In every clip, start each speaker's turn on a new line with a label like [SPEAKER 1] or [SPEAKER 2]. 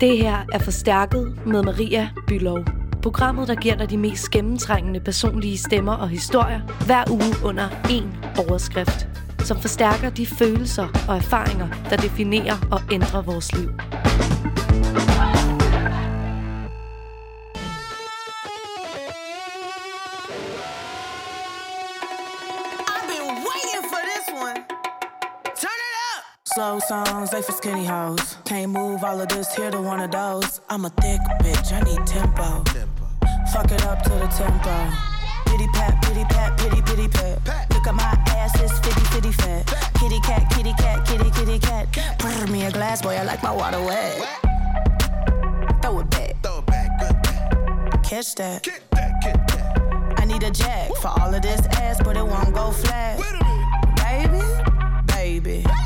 [SPEAKER 1] Det her er Forstærket med Maria Bylov. Programmet, der giver dig de mest gennemtrængende personlige stemmer og historier hver uge under én overskrift, som forstærker de følelser og erfaringer, der definerer og ændrer vores liv.
[SPEAKER 2] Slow songs, they for skinny hoes. Can't move all of this here to one of those. I'm a thick bitch, I need tempo. Fuck it up to the tempo. Pity pat, pity pat, pity pity pat. Look at my ass, it's fitty fitty fat. Kitty cat, kitty cat, kitty kitty cat. Pour me a glass, boy, I like my water wet. Throw it back,
[SPEAKER 3] Throw it back, good back.
[SPEAKER 2] catch that.
[SPEAKER 3] Get that, get that.
[SPEAKER 2] I need a jack for all of this ass, but it won't go flat. Baby, baby, come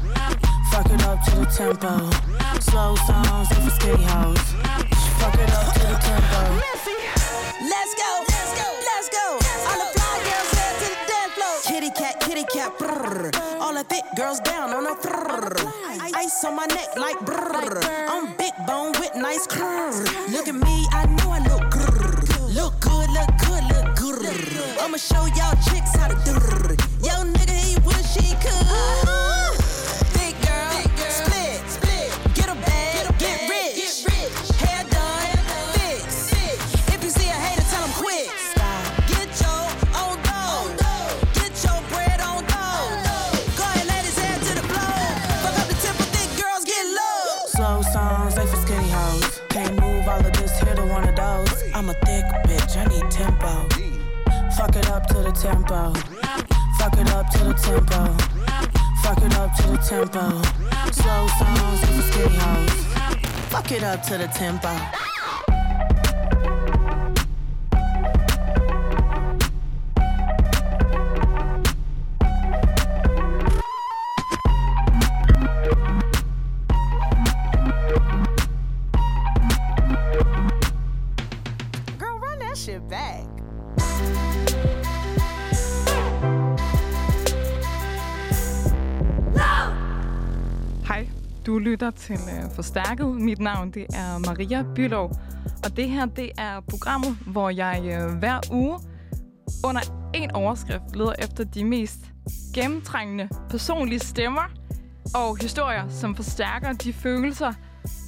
[SPEAKER 2] Fuck it up to the tempo. Slow songs they for skinny hoes. Fuck it up to the tempo. Let's go, let's go, let's go. All the fly girls head to the dance floor. Kitty cat, kitty cat. All the thick girls down on a brrr. Ice on my neck like brrr. I'm big bone with nice curves. Look at me, I know I look grrr. Look good, look good, look good. I'ma show y'all chicks how to do. Yo, nigga, he wish he could. The tempo. Fuck it up to the tempo. Fuck it up to the tempo. Slow songs, for skinny hoes. Fuck it up to the tempo.
[SPEAKER 4] Lytter til øh, Forstærket. Mit navn det er Maria Bylov, og det her det er programmet, hvor jeg øh, hver uge under en overskrift leder efter de mest gennemtrængende personlige stemmer og historier, som forstærker de følelser,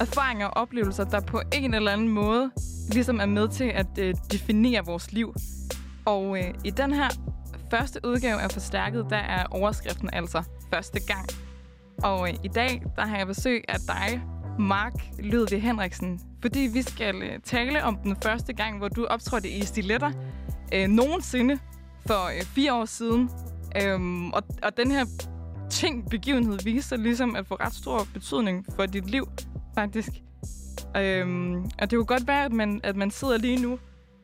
[SPEAKER 4] erfaringer og oplevelser, der på en eller anden måde ligesom er med til at øh, definere vores liv. Og i den her første udgave af Forstærket, der er overskriften altså første gang. Og øh, i dag, der har jeg besøg af dig, Mark Ludvig Henriksen, fordi vi skal øh, tale om den første gang, hvor du optrådte i stiletter øh, nogensinde for øh, fire år siden. Øhm, og, og den her ting, begivenhed, viser sig ligesom at få ret stor betydning for dit liv, faktisk. Øhm, og det kunne godt være, at man, at man sidder lige nu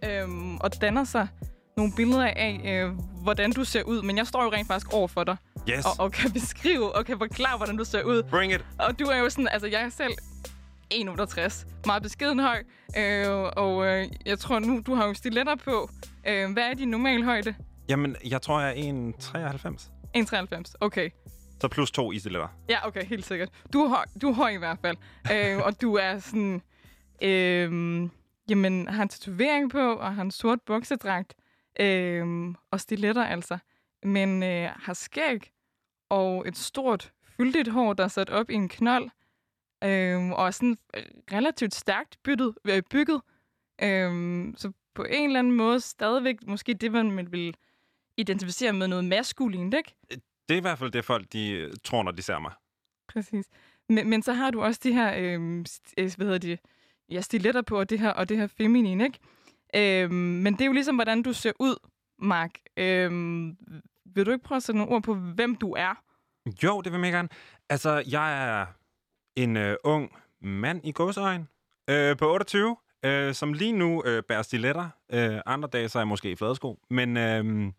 [SPEAKER 4] øhm, og danner sig nogle billeder af, øh, hvordan du ser ud. Men jeg står jo rent faktisk over for dig
[SPEAKER 5] Yes.
[SPEAKER 4] og, og kan beskrive og kan forklare, hvordan du ser ud.
[SPEAKER 5] Bring it.
[SPEAKER 4] Og du er jo sådan, altså jeg er selv 1,68. Meget beskeden høj. Øh, og øh, jeg tror nu, du har jo stiletter på. Øh, hvad er din normal højde?
[SPEAKER 5] Jamen, jeg tror, jeg er 1,93.
[SPEAKER 4] 1,93. Okay.
[SPEAKER 5] Så plus to istiletter.
[SPEAKER 4] Ja, okay, helt sikkert. Du er høj, du er høj i hvert fald. øh, og du er sådan... Øh, jamen, har en tatovering på, og har en sort buksedragt. Øh, og stiletter altså. Men øh, har skæg og et stort, fyldigt hår, der er sat op i en knold. Øh, og er sådan øh, relativt stærkt byttet, øh, bygget. Øh, så på en eller anden måde stadigvæk måske det, man vil identificere med noget maskulint, ikke?
[SPEAKER 5] Det er i hvert fald det, folk de øh, tror, når de ser mig.
[SPEAKER 4] Præcis. Men, men så har du også de her, øh, st- øh, hvad hedder det, ja, stiletter på, og det her, og det her feminin, ikke? Øh, men det er jo ligesom, hvordan du ser ud, Mark. Øhm, vil du ikke prøve at sætte nogle ord på, hvem du er?
[SPEAKER 5] Jo, det vil jeg gerne. Altså, jeg er en øh, ung mand i godsøjen øh, på 28, øh, som lige nu øh, bærer stiletter. Øh, andre dage så er jeg måske i fladesko. Men øh,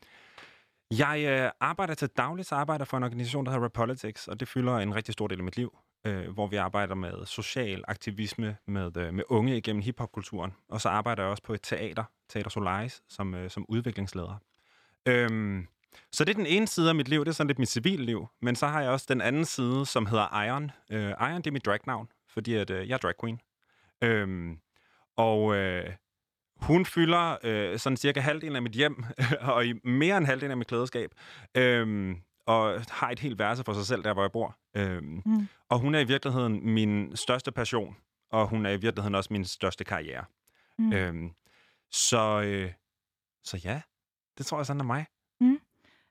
[SPEAKER 5] jeg øh, arbejder til dagligt, så arbejder for en organisation, der hedder Repolitics, og det fylder en rigtig stor del af mit liv, øh, hvor vi arbejder med social aktivisme med, øh, med unge igennem hiphopkulturen. Og så arbejder jeg også på et teater, Teater Solaris, som, øh, som udviklingsleder. Øhm, så det er den ene side af mit liv, det er sådan lidt mit civilliv. Men så har jeg også den anden side, som hedder Iron. Øh, Iron, det er mit dragnavn, fordi at, øh, jeg er drag queen. Øhm, og øh, hun fylder øh, sådan cirka halvdelen af mit hjem, og i mere end halvdelen af mit klædeskab. Øhm, og har et helt værelse for sig selv, der hvor jeg bor. Øhm, mm. Og hun er i virkeligheden min største passion, og hun er i virkeligheden også min største karriere. Mm. Øhm, så, øh, så ja, det tror jeg sådan er mig.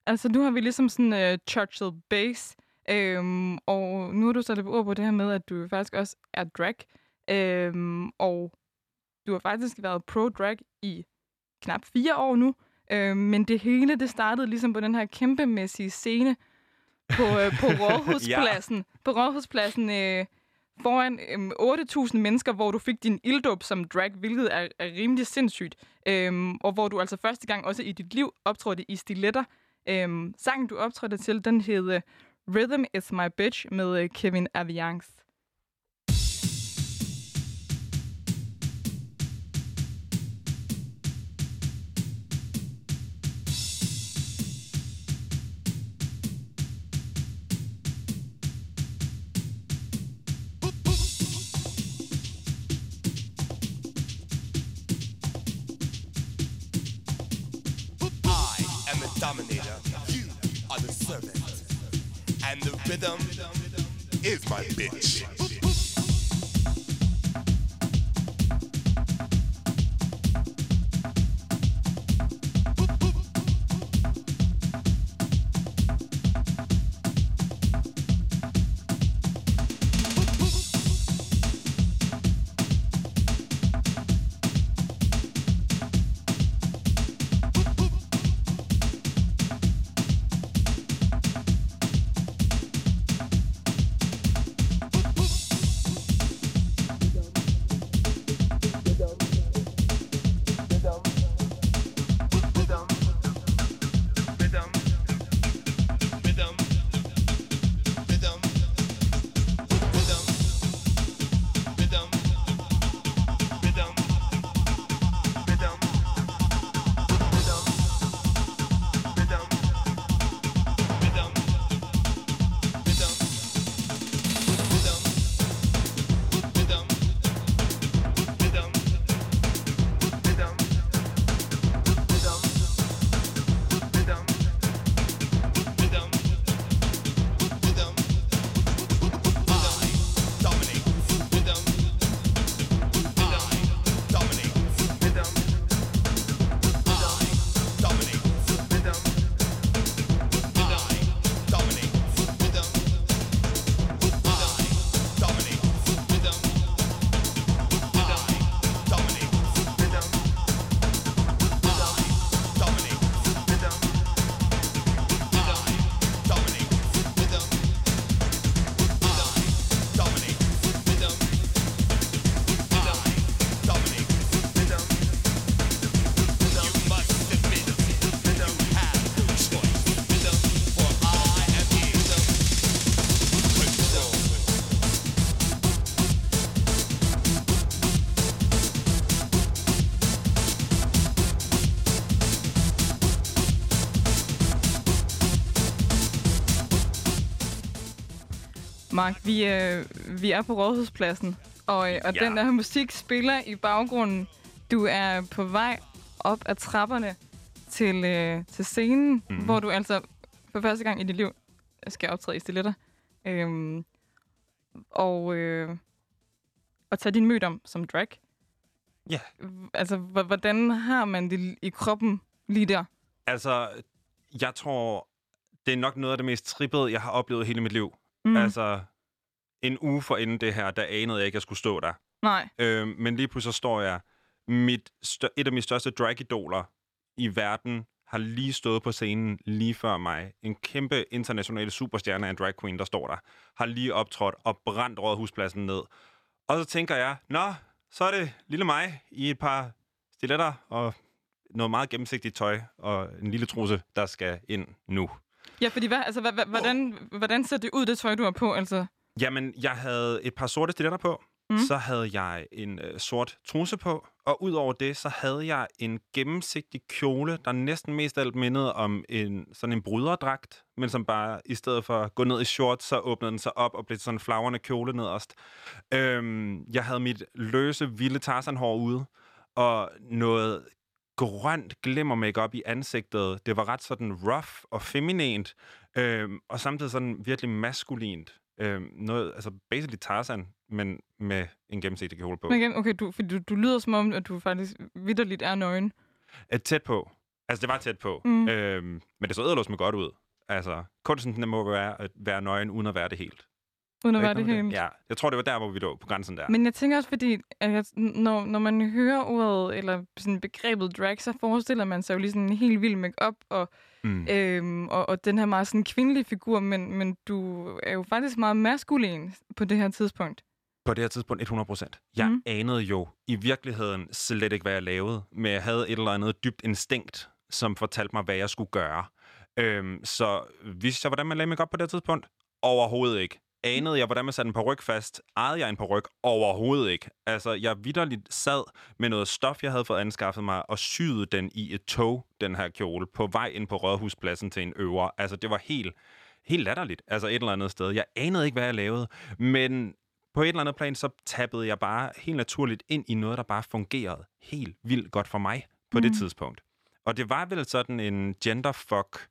[SPEAKER 4] Altså, nu har vi ligesom sådan uh, Churchill Base, øhm, og nu har du sat ord på det her med, at du faktisk også er drag, øhm, og du har faktisk været pro-drag i knap fire år nu, øhm, men det hele, det startede ligesom på den her kæmpemæssige scene på, øh, på Rådhuspladsen. ja. På Rådhuspladsen øh, foran øh, 8.000 mennesker, hvor du fik din ilddåb som drag, hvilket er, er rimelig sindssygt. Øhm, og hvor du altså første gang også i dit liv optrådte i stiletter. Øhm, sangen, du optrådte til, den hed Rhythm is my bitch med øh, Kevin Aviance.
[SPEAKER 6] Is my bitch.
[SPEAKER 4] Mark, vi, øh, vi er på Rådhuspladsen, og, øh, og
[SPEAKER 5] Ja.
[SPEAKER 4] den der musik spiller i baggrunden. Du er på vej op ad trapperne til, øh, til scenen, mm. hvor du altså for første gang i dit liv skal optræde i stiletter. Øhm, og, øh, og tage din mødom som drag.
[SPEAKER 5] Ja.
[SPEAKER 4] Altså, hvordan har man det i kroppen lige der?
[SPEAKER 5] Altså, jeg tror, det er nok noget af det mest trippede, jeg har oplevet hele mit liv.
[SPEAKER 4] Mm.
[SPEAKER 5] Altså, en uge for inden det her, der anede jeg ikke, at jeg skulle stå der.
[SPEAKER 4] Nej.
[SPEAKER 5] Øh, men lige pludselig så står jeg, mit stør- et af mine største dragidoler i verden har lige stået på scenen lige før mig. En kæmpe international superstjerne af en drag queen, der står der, har lige optrådt og brændt rådhuspladsen ned. Og så tænker jeg, nå, så er det lille mig i et par stiletter og noget meget gennemsigtigt tøj og en lille trusse, der skal ind nu.
[SPEAKER 4] Ja, fordi hvad, altså, hvad, hvad, hvordan, hvordan ser det ud, det tøj, du har på? Altså,
[SPEAKER 5] Jamen, jeg havde et par sorte stiletter på.
[SPEAKER 4] Mm.
[SPEAKER 5] Så havde jeg en øh, sort truse på. Og udover det, så havde jeg en gennemsigtig kjole, der næsten mest alt mindede om en sådan en bryderdragt, men som bare, i stedet for at gå ned i shorts, så åbnede den sig op og blev sådan en flagrende kjole nederst. Øhm, jeg havde mit løse, vilde tarzanhår ude, og noget grønt glimmer makeup i ansigtet. Det var ret sådan rough og feminint, øhm, og samtidig sådan virkelig maskulint. Øhm, noget, altså basically Tarzan, men med en gennemsigtig kjole på.
[SPEAKER 4] men igen, okay, du, fordi du, du lyder som om, at du faktisk vidderligt er nøgen.
[SPEAKER 5] Et tæt på. Altså, det var tæt på.
[SPEAKER 4] Mm.
[SPEAKER 5] Øhm, men det så æderlås med godt ud. Altså, kunsten den må være at være nøgen, uden at være det helt. Er
[SPEAKER 4] være
[SPEAKER 5] ikke
[SPEAKER 4] det helt.
[SPEAKER 5] Ja, jeg tror, det var der, hvor vi lå på grænsen der.
[SPEAKER 4] Men jeg tænker også, fordi at jeg, når, når man hører ordet, eller sådan begrebet drag, så forestiller man sig jo lige sådan en helt vild make-up, og,
[SPEAKER 5] Mm.
[SPEAKER 4] øhm, og, og den her meget sådan kvindelige figur, men, men du er jo faktisk meget maskulin på det her tidspunkt.
[SPEAKER 5] På det her tidspunkt 100 procent. Jeg
[SPEAKER 4] Mm.
[SPEAKER 5] anede jo i virkeligheden slet ikke, hvad jeg lavede, men jeg havde et eller andet dybt instinkt, som fortalte mig, hvad jeg skulle gøre. Øhm, så vidste jeg, hvordan man lagde mig op på det tidspunkt? Overhovedet ikke. Anede jeg, hvordan man satte en ryg fast? Ejede jeg en ryg? Overhovedet ikke. Altså, jeg vidderligt sad med noget stof, jeg havde fået anskaffet mig, og syede den i et tog, den her kjole, på vej ind på Rådhuspladsen til en øver. Altså, det var helt, helt latterligt. Altså, et eller andet sted. Jeg anede ikke, hvad jeg lavede, men på et eller andet plan, så tappede jeg bare helt naturligt ind i noget, der bare fungerede helt vildt godt for mig på mm. det tidspunkt. Og det var vel sådan en genderfuck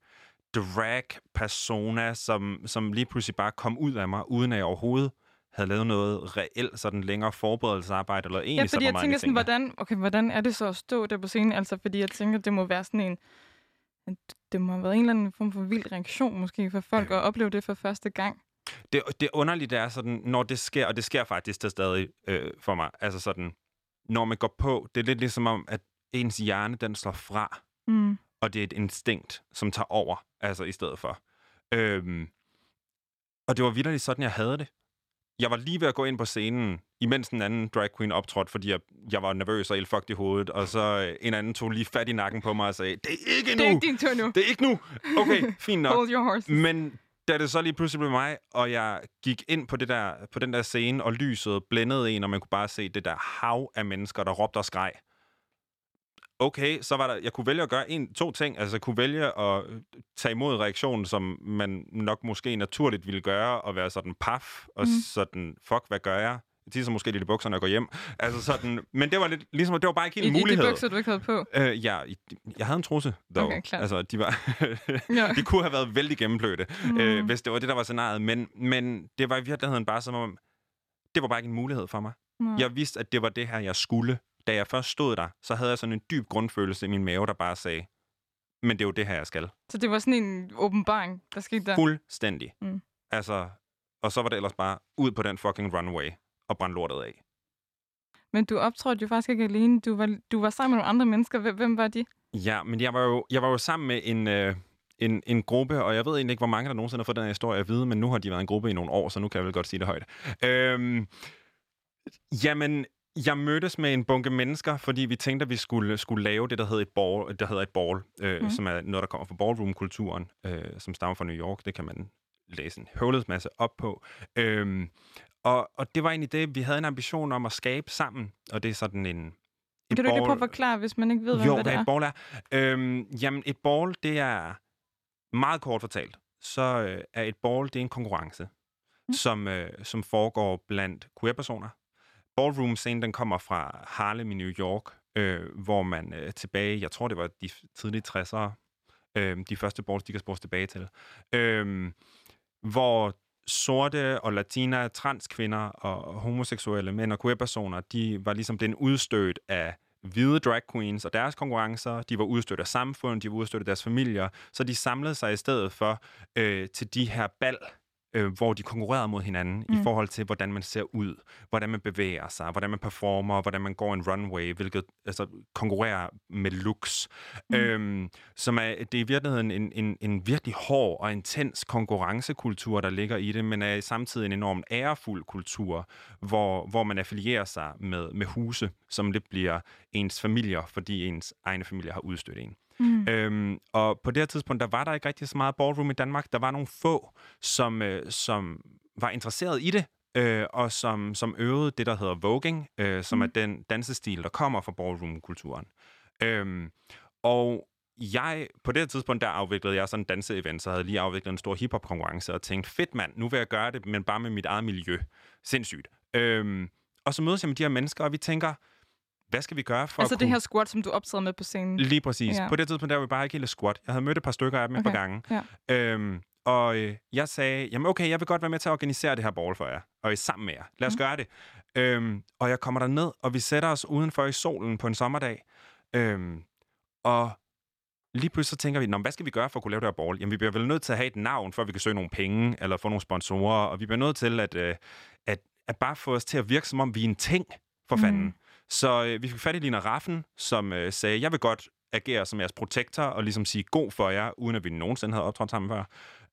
[SPEAKER 5] drag-persona, som, som lige pludselig bare kom ud af mig, uden at jeg overhovedet havde lavet noget reelt sådan længere forberedelsesarbejde, eller egentlig
[SPEAKER 4] Ja,
[SPEAKER 5] så
[SPEAKER 4] fordi
[SPEAKER 5] var
[SPEAKER 4] jeg tænker sådan, hvordan, okay, hvordan er det så at stå der på scenen? Altså, fordi jeg tænker, det må være sådan en... Det må have været en eller anden form for vild reaktion, måske, for folk at opleve det for første gang.
[SPEAKER 5] det, det underlige det er sådan, når det sker, og det sker faktisk til stadig øh, for mig, altså sådan, når man går på, det er lidt ligesom om, at ens hjerne, den slår fra,
[SPEAKER 4] Mm.
[SPEAKER 5] Og det er et instinkt, som tager over, altså i stedet for. Øhm, og det var vidderligt sådan, jeg havde det. Jeg var lige ved at gå ind på scenen, imens den anden drag queen optrådte, fordi jeg, jeg var nervøs og fucked i hovedet, og så øh, en anden tog lige fat i nakken på mig og sagde, det er ikke nu!
[SPEAKER 4] Det er ikke din tur nu.
[SPEAKER 5] Det er ikke nu! Okay, fint nok.
[SPEAKER 4] Hold your horses.
[SPEAKER 5] Men da det så lige pludselig blev mig, og jeg gik ind på, det der, på den der scene, og lyset blændede en, og man kunne bare se det der hav af mennesker, der råbte og skreg. Okay, så var der, jeg kunne vælge at gøre en, to ting. Altså, jeg kunne vælge at øh, tage imod reaktionen, som man nok måske naturligt ville gøre, og være sådan paf, og mm. sådan, fuck, hvad gør jeg? Tisser måske lidt i bukserne og går hjem. Altså sådan, men det var lidt, ligesom, det var bare ikke
[SPEAKER 4] I,
[SPEAKER 5] helt en
[SPEAKER 4] I
[SPEAKER 5] mulighed.
[SPEAKER 4] de bukser, du ikke havde på.
[SPEAKER 5] Øh, ja, i- jeg havde en trusse, dog.
[SPEAKER 4] Okay, klart.
[SPEAKER 5] altså, de var... De kunne have været vældig gennemblødte,
[SPEAKER 4] Mm.
[SPEAKER 5] mm. øh, hvis det var det, der var scenariet. Men, men det var i virkeligheden bare som om, det var bare ikke en mulighed for mig.
[SPEAKER 4] Nej.
[SPEAKER 5] Jeg vidste, at det var det her, jeg skulle. Da jeg først stod der, så havde jeg sådan en dyb grundfølelse i min mave, der bare sagde, men det er jo det her, jeg skal.
[SPEAKER 4] Så det var sådan en åbenbaring, der skete der.
[SPEAKER 5] Fuldstændig.
[SPEAKER 4] Mm.
[SPEAKER 5] Altså, og så var det ellers bare ud på den fucking runway og brænde lortet af.
[SPEAKER 4] Men du optrådte jo faktisk ikke alene. Du var, du var sammen med nogle andre mennesker. Hvem, hvem var de?
[SPEAKER 5] Ja, men jeg var jo, jeg var jo sammen med en, øh, en, en gruppe, og jeg ved egentlig ikke, hvor mange der nogensinde har fået den her historie at vide, men nu har de været en gruppe i nogle år, så nu kan jeg vel godt sige det højt. Øhm, jamen, jeg mødtes med en bunke mennesker, fordi vi tænkte, at vi skulle, skulle lave det, der hedder et ball, der hedder et ball øh,
[SPEAKER 4] Mm.
[SPEAKER 5] som er noget, der kommer fra ballroom-kulturen, øh, som stammer fra New York. Det kan man læse en høvlet masse op på. Øhm, og, og det var egentlig det, vi havde en ambition om at skabe sammen, og det er sådan en... et
[SPEAKER 4] Kan du ikke
[SPEAKER 5] ball-
[SPEAKER 4] prøve at forklare, hvis man ikke ved, hvad,
[SPEAKER 5] jo,
[SPEAKER 4] hvad det er?
[SPEAKER 5] et ball er? Øhm, jamen, et ball, det er meget kort fortalt. Så øh, er et ball, det er en konkurrence, mm. som, øh, som foregår blandt queer-personer ballroom-scene, den kommer fra Harlem i New York, øh, hvor man øh, tilbage, jeg tror, det var de tidlige 60'ere, øh, de første balls, de kan spores tilbage til, øh, hvor sorte og latina, transkvinder og homoseksuelle mænd og queer-personer, de var ligesom den udstødt af hvide drag queens og deres konkurrencer. De var udstødt af samfundet, de var udstødt af deres familier. Så de samlede sig i stedet for øh, til de her bal, øh, hvor de konkurrerede mod hinanden mm. i forhold til, hvordan man ser ud, hvordan man bevæger sig, hvordan man performer, hvordan man går en runway, hvilket altså, konkurrerer med looks. Mm. Øhm, som er, det er i virkeligheden en, en, en virkelig hård og intens konkurrencekultur, der ligger i det, men er samtidig en enormt ærefuld kultur, hvor, hvor man affilierer sig med, med huse, som det bliver ens familier, fordi ens egne familie har udstødt en. Mm. Øhm, og på det her tidspunkt, der var der ikke rigtig så meget ballroom i Danmark. Der var nogle få, som, øh, som var interesseret i det, øh, og som, som øvede det, der hedder voging, øh, som mm. er den dansestil, der kommer fra ballroom-kulturen. Øhm, og jeg, på det tidspunkt, der afviklede jeg sådan en danseevent, så havde lige afviklet en stor hiphop-konkurrence, og tænkte, fedt mand, nu vil jeg gøre det, men bare med mit eget miljø. Sindssygt. Øhm, og så mødes jeg med de her mennesker, og vi tænker, hvad skal vi gøre for
[SPEAKER 4] Altså
[SPEAKER 5] at
[SPEAKER 4] det
[SPEAKER 5] kunne...
[SPEAKER 4] her squat, som du optræder med på scenen.
[SPEAKER 5] Lige præcis.
[SPEAKER 4] Ja.
[SPEAKER 5] På det tidspunkt, der var vi bare ikke helt squat. Jeg havde mødt et par stykker af dem okay. et par gange.
[SPEAKER 4] Ja.
[SPEAKER 5] Øhm, og øh, jeg sagde, jamen okay, jeg vil godt være med til at organisere det her ball for jer. Og I sammen med jer. Lad os mm. gøre det. Øhm, og jeg kommer der ned, og vi sætter os udenfor i solen på en sommerdag. Øhm, og lige pludselig så tænker vi, Nå, hvad skal vi gøre for at kunne lave det her ball? Jamen, vi bliver vel nødt til at have et navn, for at vi kan søge nogle penge, eller få nogle sponsorer. Og vi bliver nødt til at, øh, at, at bare få os til at virke, som om vi er en ting, for
[SPEAKER 4] Mm.
[SPEAKER 5] Så øh, vi fik fat i Lina Raffen, som øh, sagde, jeg vil godt agere som jeres protektor, og ligesom sige god for jer, uden at vi nogensinde havde optrådt sammen før.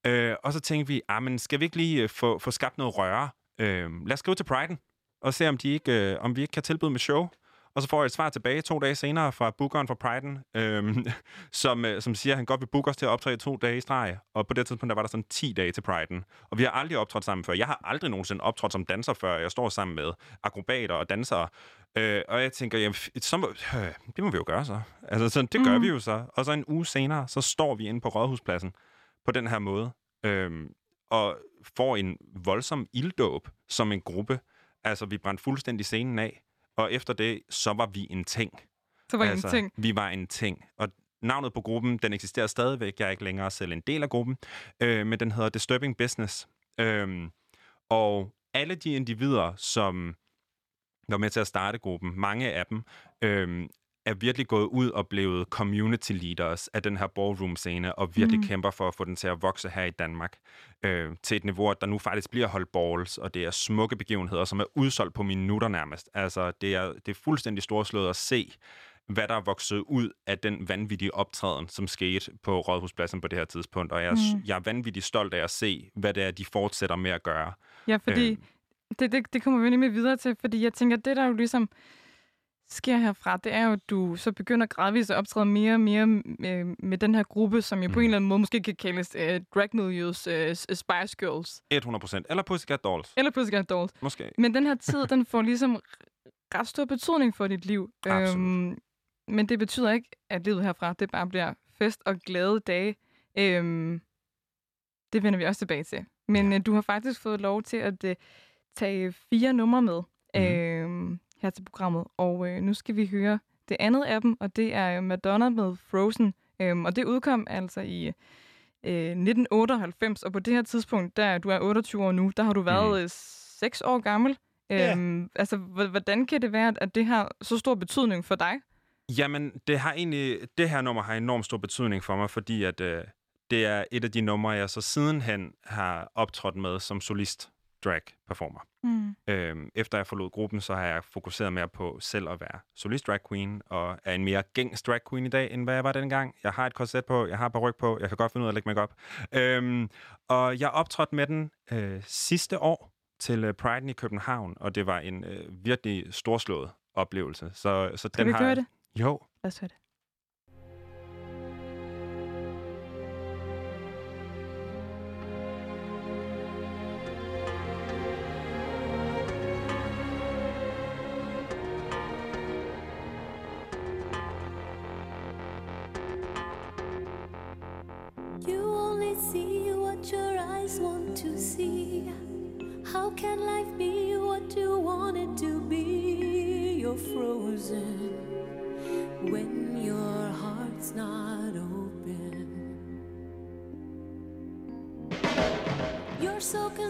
[SPEAKER 5] Øh, og så tænkte vi, ah, men skal vi ikke lige øh, få, få skabt noget røre? Øh, lad os skrive til Pride'en, og se, om, de ikke, øh, om vi ikke kan tilbyde med show. Og så får jeg et svar tilbage to dage senere fra bookeren fra Pride'en, øh, som, øh, som siger, at han godt vil booke os til at optræde to dage i streg. Og på det tidspunkt, der var der sådan 10 dage til Pride'en. Og vi har aldrig optrådt sammen før. Jeg har aldrig nogensinde optrådt som danser før. Jeg står sammen med akrobater og dansere. Øh, og jeg tænker, jamen, så må, øh, det må vi jo gøre så. Altså, så det gør
[SPEAKER 4] Mhm.
[SPEAKER 5] vi jo så. Og så en uge senere, så står vi inde på Rådhuspladsen på den her måde. Øh, og får en voldsom ilddåb som en gruppe. Altså, vi brændte fuldstændig scenen af. Og efter det, så var vi en ting.
[SPEAKER 4] Så var
[SPEAKER 5] altså,
[SPEAKER 4] en ting.
[SPEAKER 5] Vi var en ting. Og navnet på gruppen, den eksisterer stadigvæk. Jeg er ikke længere selv en del af gruppen. Øh, men den hedder Disturbing Business. Øhm, og alle de individer, som var med til at starte gruppen, mange af dem, øhm, er virkelig gået ud og blevet community leaders af den her ballroom-scene, og virkelig
[SPEAKER 4] Mm.
[SPEAKER 5] kæmper for at få den til at vokse her i Danmark. Øh, til et niveau, at der nu faktisk bliver holdt balls, og det er smukke begivenheder, som er udsolgt på minutter nærmest. Altså, det er, det er fuldstændig storslået at se, hvad der er vokset ud af den vanvittige optræden, som skete på Rådhuspladsen på det her tidspunkt. Og jeg. Mm. jeg er vanvittigt stolt af at se, hvad det er, de fortsætter med at gøre.
[SPEAKER 4] Ja, fordi
[SPEAKER 5] Øh.
[SPEAKER 4] det, det, det kommer vi nemlig videre til, fordi jeg tænker, det der jo ligesom sker herfra, det er jo, at du så begynder gradvist at optræde mere og mere med, med den her gruppe, som jo mm. på
[SPEAKER 5] Mm.
[SPEAKER 4] en eller anden måde måske kan kaldes uh, drag miljøs uh, Spice Girls,
[SPEAKER 5] 100 procent. Eller Pussycat Dolls.
[SPEAKER 4] eller Pussycat Dolls.
[SPEAKER 5] Måske.
[SPEAKER 4] Men den her tid, den får ligesom ret stor betydning for dit liv.
[SPEAKER 5] Absolut.
[SPEAKER 4] men det betyder ikke, at livet herfra, det bare bliver fest og glade dage. Øhm, det vender vi også tilbage til. Men
[SPEAKER 5] Ja.
[SPEAKER 4] øh, du har faktisk fået lov til at øh, tage fire numre med
[SPEAKER 5] Mhm.
[SPEAKER 4] øh, her til programmet. Og øh, nu skal vi høre det andet af dem, og det er Madonna med Frozen. Øhm, og det udkom altså i øh, 1998, og på det her tidspunkt, der du er 28 år nu, der har du været mm. 6 år gammel. Øhm, altså, h- hvordan kan det være, at det har så stor betydning for dig?
[SPEAKER 5] Jamen, det har egentlig, det her nummer har enormt stor betydning for mig, fordi at, øh, det er et af de numre, jeg så sidenhen har optrådt med som solist drag performer.
[SPEAKER 4] Mm.
[SPEAKER 5] Øhm, efter jeg forlod gruppen, så har jeg fokuseret mere på selv at være solist drag queen, og er en mere gængs drag queen i dag, end hvad jeg var dengang. Jeg har et korset på, jeg har ryg på, jeg kan godt finde ud af at lægge makeup. Øhm, og jeg optrådte med den øh, sidste år til øh, Pride'en i København, og det var en øh, virkelig storslået oplevelse. Så, så
[SPEAKER 4] Kan
[SPEAKER 5] den
[SPEAKER 4] vi
[SPEAKER 5] har
[SPEAKER 4] gøre det?
[SPEAKER 5] Jo,
[SPEAKER 4] Lad os høre det.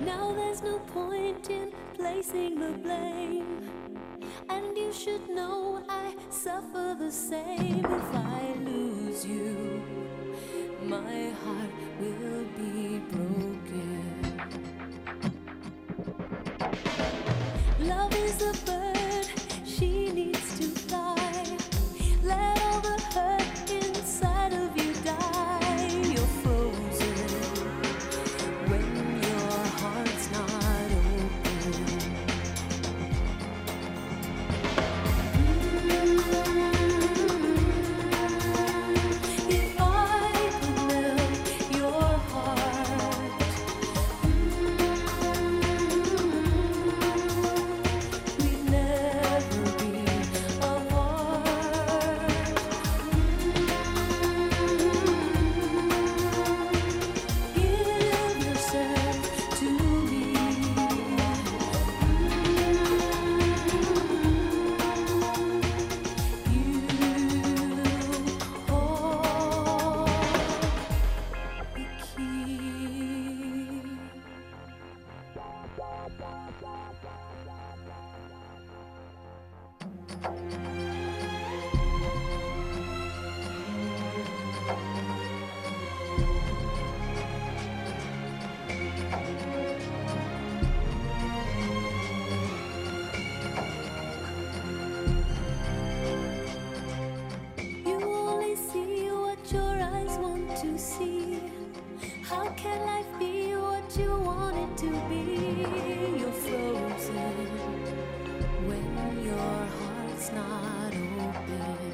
[SPEAKER 7] Now there's no point in placing the blame. And you should know I suffer the same if I lose you. My heart will be broken. To see. How can life be what you want it to be? You're frozen when your heart's not open.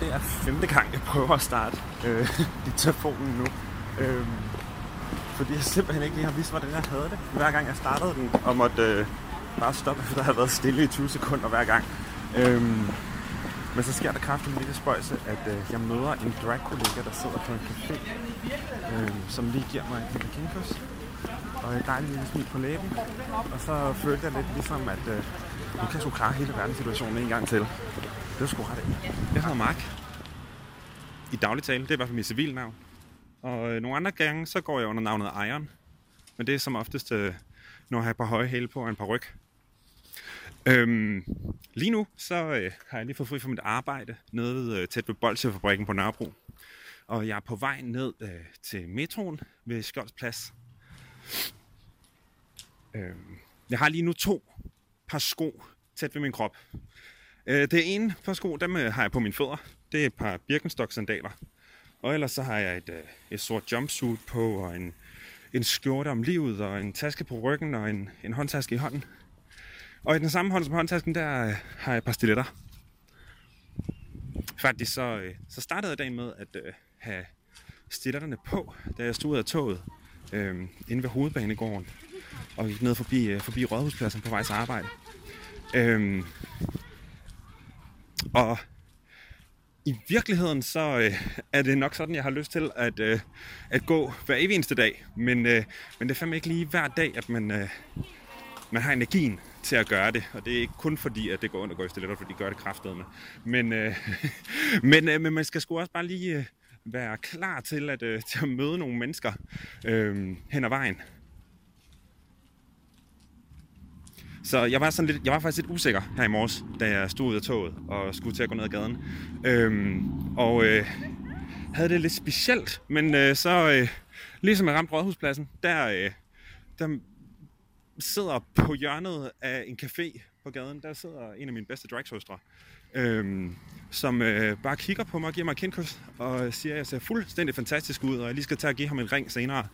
[SPEAKER 5] Det er femte gang, jeg prøver at starte øh, diktafonen nu. Øh, fordi jeg simpelthen ikke lige har vidst, hvordan jeg havde det. Hver gang jeg startede den, og måtte øh, bare stoppe, efter der havde været stille i 20 sekunder hver gang. Øh, men så sker der kraftigt en lille spøjse, at øh, jeg møder en drag-kollega, der sidder på en café, øh, som lige giver mig en lille kindkys. Og et dejligt lille smil på læben. Og så følte jeg lidt ligesom, at øh, nu kan jeg sgu klare hele verdenssituationen en gang til. Det var sgu ret af. Jeg hedder Mark. I daglig tale, det er i hvert fald mit civilnavn. Og øh, nogle andre gange, så går jeg under navnet Iron. Men det er som oftest, øh, når jeg har et par høje hæle på og en par ryg. Øhm, lige nu så øh, har jeg lige fået fri fra mit arbejde nede ved, øh, tæt ved Bolsjefabrikken på Nørrebro. Og jeg er på vej ned øh, til metroen ved Skjoldsplads. Øhm, jeg har lige nu to par sko tæt ved min krop. Øh, det ene par sko, dem øh, har jeg på mine fødder. Det er et par Birkenstock-sandaler. Og ellers så har jeg et, øh, et sort jumpsuit på, og en, en skjorte om livet, og en taske på ryggen, og en, en håndtaske i hånden. Og i den samme hånd som håndtasken, der øh, har jeg et par stiletter. Faktisk så, øh, så startede jeg dagen med at øh, have stiletterne på, da jeg stod ud af toget øh, inde ved hovedbanegården og gik ned forbi, øh, forbi Rådhuspladsen på vej til arbejde. Øh, og i virkeligheden så øh, er det nok sådan, jeg har lyst til at, øh, at gå hver evig eneste dag. Men, øh, men det er fandme ikke lige hver dag, at man, øh, man har energien til at gøre det. Og det er ikke kun fordi, at det går under går i stiletter, fordi de gør det kraftedeme. Men, øh, men, øh, men man skal sgu også bare lige øh, være klar til at, øh, til at møde nogle mennesker øh, hen ad vejen. Så jeg var, sådan lidt, jeg var faktisk lidt usikker her i morges, da jeg stod ud af toget og skulle til at gå ned ad gaden. Øhm, og øh, havde det lidt specielt, men øh, så, øh, ligesom jeg ramte Rådhuspladsen, der, øh, der sidder på hjørnet af en café på gaden, der sidder en af mine bedste dragsøstre, øhm, som øh, bare kigger på mig og giver mig et kindkys, og siger, at jeg ser fuldstændig fantastisk ud, og jeg lige skal tage og give ham en ring senere.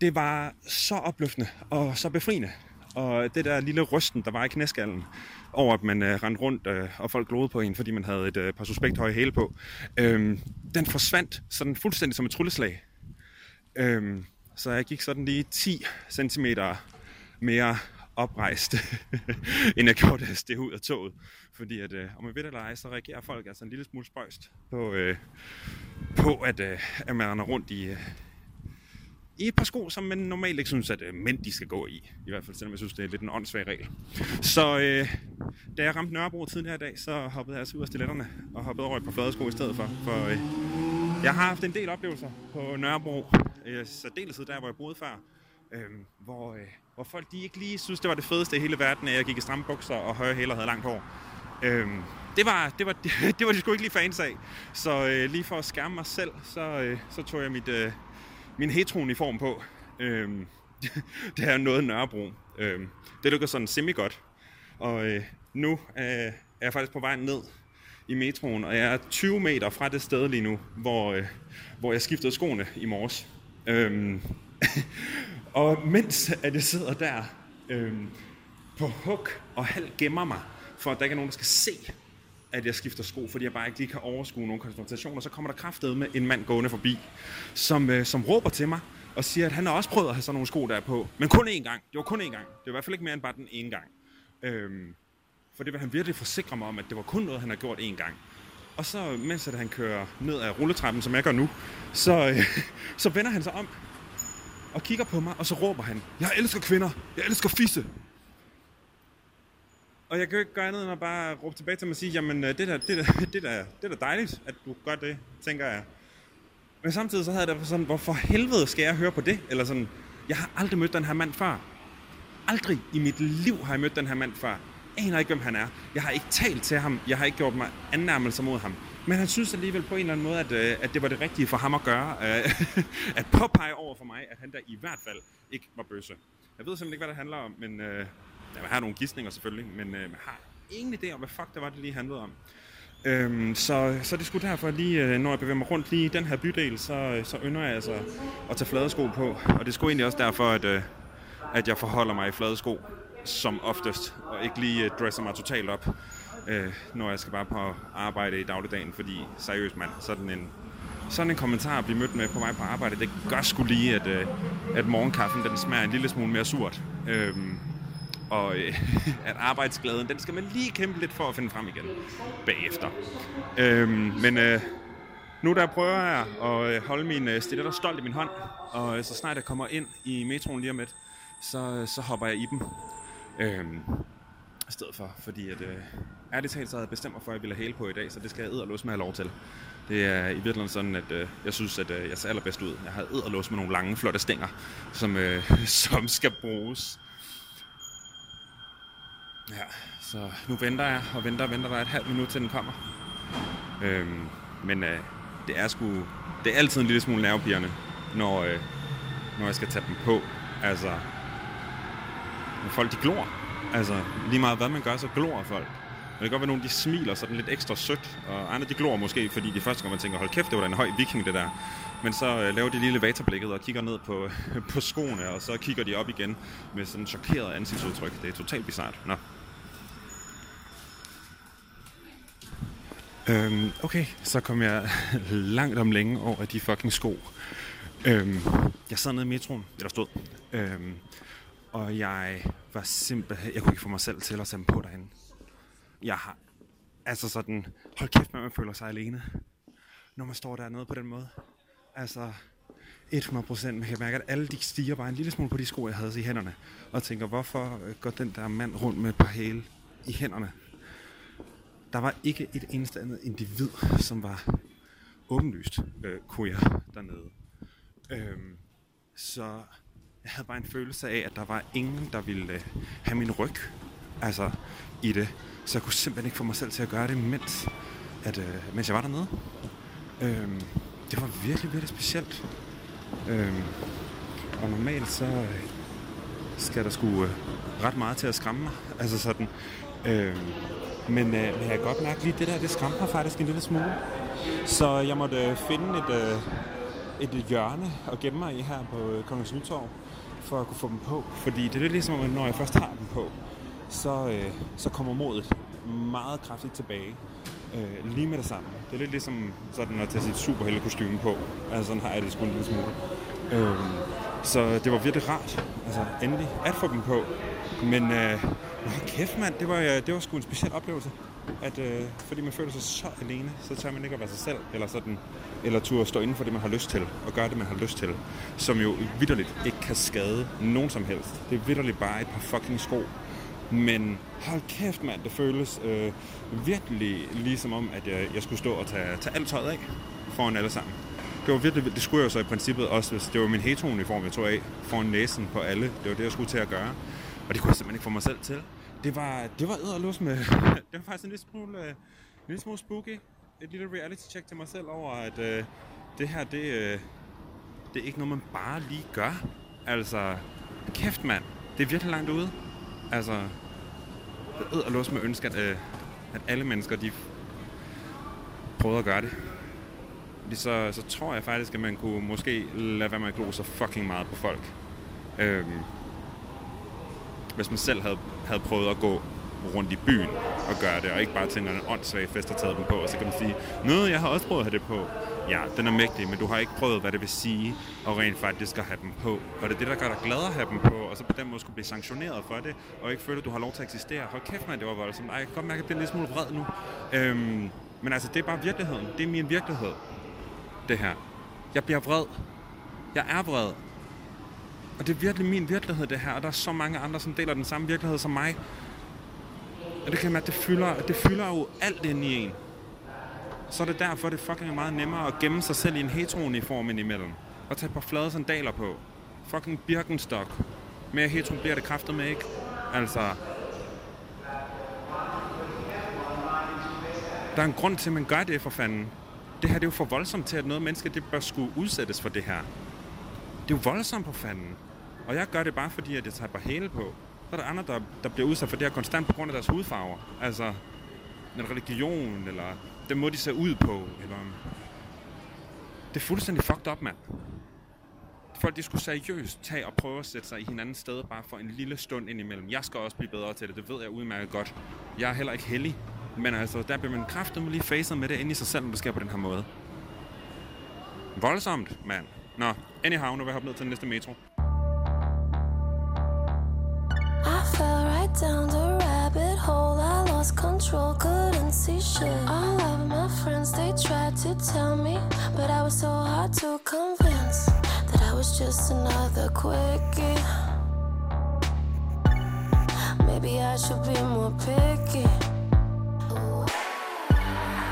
[SPEAKER 5] Det var så opløftende og så befriende. Og det der lille rysten, der var i knæskallen, over at man øh, rendte rundt, øh, og folk glodede på en, fordi man havde et øh, par suspekt høje hæle på, øh, den forsvandt sådan fuldstændig som et trylleslag. Øh, så jeg gik sådan lige 10 cm mere oprejst, end jeg gjorde, da jeg steg ud af toget. Fordi at, øh, om man ved det eller ej, så reagerer folk altså en lille smule spøjst på, øh, på at, øh, at man render rundt i, øh, i et par sko, som man normalt ikke synes, at øh, mænd de skal gå i. I hvert fald, selvom jeg synes, det er lidt en åndssvag regel. Så øh, da jeg ramte Nørrebro tidligere i dag, så hoppede jeg altså ud af stiletterne og hoppede over et par flade sko i stedet for. For øh, jeg har haft en del oplevelser på Nørrebro, øh, særdeleshed der, hvor jeg boede før, øh, hvor, øh, hvor folk de ikke lige synes, det var det fedeste i hele verden, at jeg gik i stramme bukser og høje hæler og havde langt hår. Øh, det var, det, var, det var de sgu ikke lige fans af. Så øh, lige for at skærme mig selv, så, øh, så tog jeg mit... Øh, min heterouniform på. Øhm, det er noget Nørrebro. Øhm, det lykkedes sådan semi-godt. Og øh, nu øh, er jeg faktisk på vej ned i metroen, og jeg er 20 meter fra det sted lige nu, hvor, øh, hvor jeg skiftede skoene i morges. Øhm, og mens at jeg sidder der øhm, på huk og halv gemmer mig, for at der ikke er nogen, der skal se, at jeg skifter sko, fordi jeg bare ikke lige kan overskue nogle konfrontationer, så kommer der kraftedet med en mand gående forbi, som, øh, som råber til mig og siger, at han har også prøvet at have sådan nogle sko der på, men kun én gang. Det var kun én gang. Det var i hvert fald ikke mere end bare den ene gang. Øhm, for det vil han virkelig forsikre mig om, at det var kun noget, han har gjort én gang. Og så, mens at han kører ned ad rulletrappen, som jeg gør nu, så, øh, så vender han sig om og kigger på mig, og så råber han, jeg elsker kvinder, jeg elsker fisse. Og jeg kan jo ikke gøre andet end at bare råbe tilbage til mig og sige, jamen det er da, det der, det der, det der dejligt, at du gør det, tænker jeg. Men samtidig så havde jeg da sådan, hvorfor helvede skal jeg høre på det? Eller sådan, jeg har aldrig mødt den her mand før. Aldrig i mit liv har jeg mødt den her mand før. Jeg aner ikke, hvem han er. Jeg har ikke talt til ham. Jeg har ikke gjort mig annærmelser mod ham. Men han synes alligevel på en eller anden måde, at, øh, at det var det rigtige for ham at gøre. Øh, at påpege over for mig, at han der i hvert fald ikke var bøsse. Jeg ved simpelthen ikke, hvad det handler om, men øh, jeg har nogle gissninger selvfølgelig, men øh, har ingen idé om, hvad fuck det var, det lige handlede om. Øhm, så, så det skulle derfor lige, øh, når jeg bevæger mig rundt lige i den her bydel, så, øh, så ynder jeg altså at tage fladesko på. Og det skulle egentlig også derfor, at, øh, at jeg forholder mig i fladesko som oftest, og ikke lige øh, dresser mig totalt op, øh, når jeg skal bare på arbejde i dagligdagen, fordi seriøst mand, sådan en, sådan en kommentar at blive mødt med på vej på arbejde, det gør sgu lige, at, øh, at morgenkaffen den smager en lille smule mere surt. Øh, og øh, at arbejdsglæden, den skal man lige kæmpe lidt for at finde frem igen bagefter. Øhm, men øh, nu der prøver jeg at øh, holde min øh, stiletter stolt i min hånd, og øh, så snart jeg kommer ind i metroen lige om lidt, så, øh, så hopper jeg i dem. Øhm, i stedet for, fordi at, øh, ærligt talt så havde jeg bestemt mig for, at jeg ville have hæle på i dag, så det skal jeg edderlåse med at have lov til. Det er i virkeligheden sådan, at øh, jeg synes, at øh, jeg ser allerbedst ud. Jeg har edderlås med nogle lange, flotte stænger, som, øh, som skal bruges Ja, så nu venter jeg og venter og venter. Der er et halvt minut til den kommer. Øhm, men øh, det er sgu... Det er altid en lille smule nervepirrende, når, øh, når jeg skal tage dem på. Altså, når folk de glor. Altså, lige meget hvad man gør, så glor folk. Og det kan godt være, at nogen de smiler sådan lidt ekstra sødt, og andre de glor måske, fordi de første gang man tænker, hold kæft, det var da en høj viking, det der. Men så øh, laver de lille vaterblikket og kigger ned på, på skoene, og så kigger de op igen med sådan en chokeret ansigtsudtryk. Det er totalt bizart. Nå. Øhm, okay, så kom jeg langt om længe over de fucking sko. Øhm, jeg sad nede i metroen, eller stod, øhm, og jeg var simpelthen, jeg kunne ikke få mig selv til at tage dem på derhen. Jeg har, altså sådan, hold kæft, man føler sig alene, når man står dernede på den måde. Altså, 100 procent. Man kan mærke, at alle de stiger bare en lille smule på de sko, jeg havde i hænderne. Og tænker, hvorfor går den der mand rundt med et par hæle i hænderne? Der var ikke et eneste andet individ, som var åbenlyst øh, queer dernede. Øhm, så jeg havde bare en følelse af, at der var ingen, der ville øh, have min ryg altså, i det. Så jeg kunne simpelthen ikke få mig selv til at gøre det, mens, at, øh, mens jeg var dernede. Øhm, det var virkelig, virkelig specielt. Øhm, og normalt så øh, skal der sgu øh, ret meget til at skræmme mig. Altså sådan. øh, men, øh, men jeg kan godt mærke lige det der, det skræmte mig faktisk en lille smule. Så jeg måtte øh, finde et, øh, et hjørne og gemme mig i her på øh, Kongens Nytorv, for at kunne få dem på. Fordi det er lidt ligesom, når jeg først har dem på, så, øh, så kommer modet meget kraftigt tilbage. Øh, lige med det samme. Det er lidt ligesom sådan at tage sit superheltekostyme på. Altså sådan har jeg det sgu en lille smule. Øh, så det var virkelig rart, altså endelig, at få dem på. Men øh, hold kæft mand, det var, øh, det var sgu en speciel oplevelse. At, øh, fordi man føler sig så alene, så tør man ikke at være sig selv, eller sådan, eller turde stå inden for det, man har lyst til, og gøre det, man har lyst til. Som jo vidderligt ikke kan skade nogen som helst. Det er vidderligt bare et par fucking sko. Men hold kæft mand, det føles øh, virkelig ligesom om, at jeg, jeg skulle stå og tage, tage alt tøjet af foran alle sammen. Det var virkelig, det skulle jeg jo så i princippet også, hvis det var min heterouniform, jeg tog af foran næsen på alle. Det var det, jeg skulle til at gøre. Og det kunne jeg simpelthen ikke få mig selv til. Det var, det var æderløs med, det var faktisk en lille smule, øh, en lille smule spooky. Et lille reality check til mig selv over, at øh, det her, det, øh, det er ikke noget, man bare lige gør. Altså, kæft mand, det er virkelig langt ude. Altså, det er æderløs med ønske, at, øh, at alle mennesker, de prøvede at gøre det. Fordi så, så tror jeg faktisk, at man kunne måske lade være med at glo så fucking meget på folk. Øhm, hvis man selv havde, havde prøvet at gå rundt i byen og gøre det, og ikke bare tænker en åndssvag fest og taget dem på, og så kan man sige, noget jeg har også prøvet at have det på. Ja, den er mægtig, men du har ikke prøvet, hvad det vil sige at rent faktisk at have dem på. Og det er det, der gør dig glad at have dem på, og så på den måde skulle blive sanktioneret for det, og ikke føle, at du har lov til at eksistere. Hold kæft, man, det var voldsomt. Ej, jeg kan godt mærke, at jeg bliver lidt smule vred nu. Øhm, men altså, det er bare virkeligheden. Det er min virkelighed, det her. Jeg bliver vred. Jeg er vred. Og det er virkelig min virkelighed, det her. Og der er så mange andre, som deler den samme virkelighed som mig. Og det kan man, det fylder, det fylder jo alt ind i en. Så er det derfor, det fucking er meget nemmere at gemme sig selv i en heterouniform indimellem. Og tage et par flade sandaler på. Fucking Birkenstock. Mere hetero bliver det kraftet med, ikke? Altså... Der er en grund til, at man gør det for fanden. Det her det er jo for voldsomt til, at noget menneske det bør skulle udsættes for det her. Det er jo voldsomt på fanden. Og jeg gør det bare fordi, at jeg tager bare hæle på. Så er der andre, der, der bliver udsat for det her konstant på grund af deres hudfarver. Altså en religion, eller den måde, de ser ud på. Eller... Det er fuldstændig fucked up, mand. Folk, de skulle seriøst tage og prøve at sætte sig i hinandens sted, bare for en lille stund indimellem. Jeg skal også blive bedre til det, det ved jeg udmærket godt. Jeg er heller ikke heldig. Men altså, der bliver man kraftigt lige facet med det inde i sig selv, når det sker på den her måde. Voldsomt, mand. Nå, anyhow, nu vil jeg hoppe ned til den næste metro.
[SPEAKER 7] I fell right down the rabbit hole. I lost control, couldn't see shit. All of my friends, they tried to tell me, but I was so hard to convince that I was just another quickie. Maybe I should be more picky.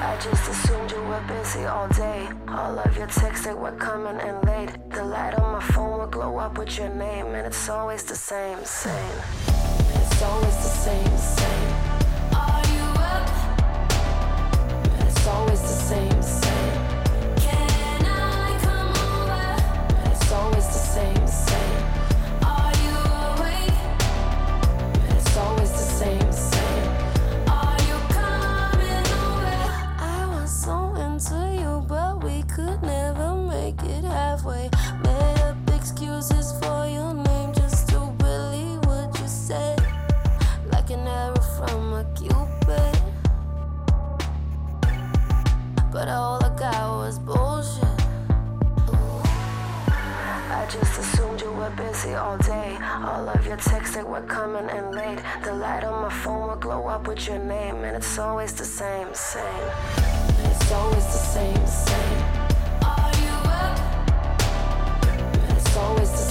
[SPEAKER 7] I just assumed you were busy all day. All of your texts they were coming in late. The light on my phone will glow up with your name, and it's always the same, same. It's
[SPEAKER 8] always the same, same. Are you up? It's always the same, same. Busy all day. All of your texts that were coming in late. The light on my phone will glow up with your name, and it's always the same, same. It's always the same, same. Are you up? It's always the same.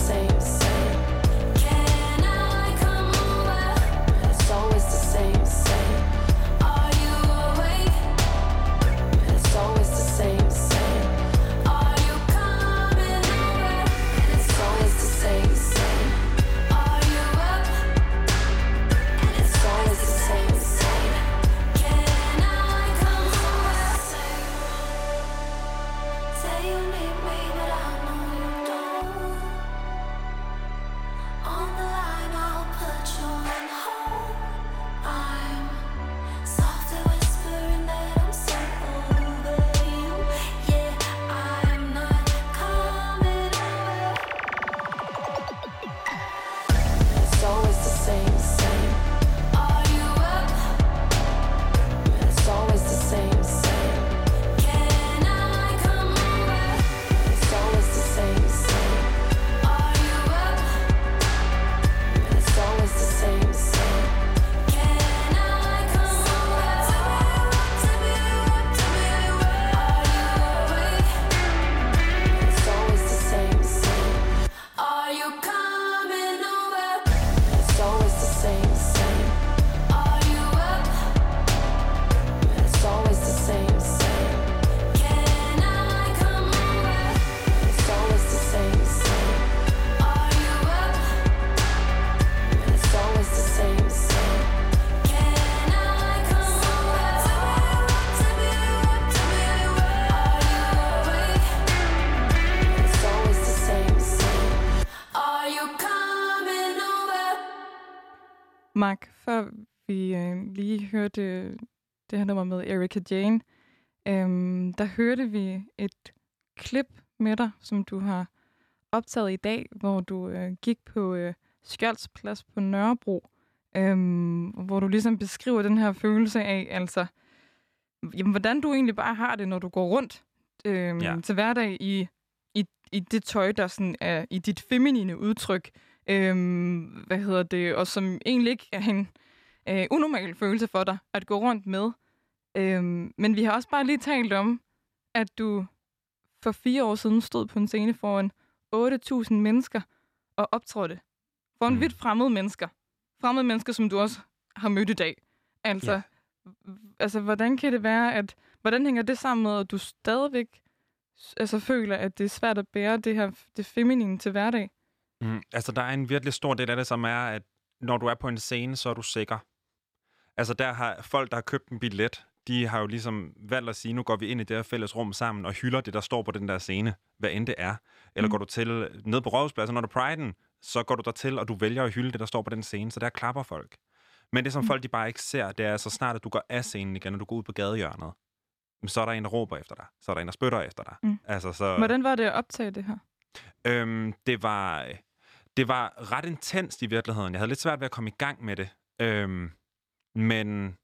[SPEAKER 4] Det her nummer med Erika Jane, øhm, der hørte vi et klip med dig, som du har optaget i dag, hvor du øh, gik på øh, Skjoldsplads på Nørrebro, øhm, hvor du ligesom beskriver den her følelse af, altså, jamen, hvordan du egentlig bare har det, når du går rundt øhm,
[SPEAKER 5] Ja.
[SPEAKER 4] til hverdag i, i, i det tøj, der sådan er i dit feminine udtryk, øhm, hvad hedder det, og som egentlig ikke er en øh, unormal følelse for dig at gå rundt med. Øhm, men vi har også bare lige talt om, at du for fire år siden stod på en scene foran 8.000 mennesker og optrådte foran
[SPEAKER 5] Mm.
[SPEAKER 4] vidt fremmede mennesker. Fremmede mennesker, som du også har mødt i dag. Altså,
[SPEAKER 5] Ja.
[SPEAKER 4] altså hvordan kan det være, at hvordan hænger det sammen med, at du stadigvæk altså, føler, at det er svært at bære det her det feminine til hverdag?
[SPEAKER 5] Mm, altså, der er en virkelig stor del af det, som er, at når du er på en scene, så er du sikker. Altså, der har folk, der har købt en billet, de har jo ligesom valgt at sige, nu går vi ind i det her fælles rum sammen og hylder det, der står på den der scene, hvad end det er. Eller mm. Går du til ned på rådhuspladsen, når du er priden, så går du der til, og du vælger at hylde det, der står på den scene, så der klapper folk. Men det, som. Mm. folk de bare ikke ser, det er, så snart at du går af scenen igen, og du går ud på gadehjørnet, så er der en, der råber efter dig. Så er der en, der spytter efter dig.
[SPEAKER 4] Mm.
[SPEAKER 5] Altså, så,
[SPEAKER 4] Hvordan var det at optage det her?
[SPEAKER 5] Øhm, det var det var ret intenst i virkeligheden. Jeg havde lidt svært ved at komme i gang med det. Øhm, men,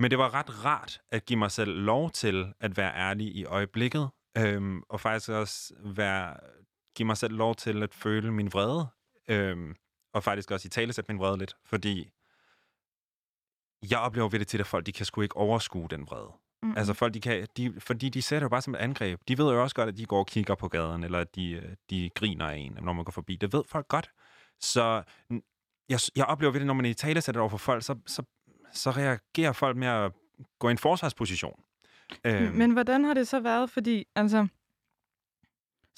[SPEAKER 5] men det var ret rart at give mig selv lov til at være ærlig i øjeblikket. Øhm, og faktisk også være, give mig selv lov til at føle min vrede. Øhm, og faktisk også i tale sætte min vrede lidt. Fordi jeg oplever ved det til, at folk de kan sgu ikke overskue den vrede.
[SPEAKER 4] Mm-mm.
[SPEAKER 5] Altså folk, de kan, de, fordi de ser det jo bare som et angreb. De ved jo også godt, at de går og kigger på gaden, eller at de, øh, de griner af en, når man går forbi. Det ved folk godt. Så jeg, jeg oplever det, når man i tale sætter over for folk, så, så, så reagerer folk med at gå i en forsvarsposition. Øhm,
[SPEAKER 4] Men hvordan har det så været? Fordi, altså,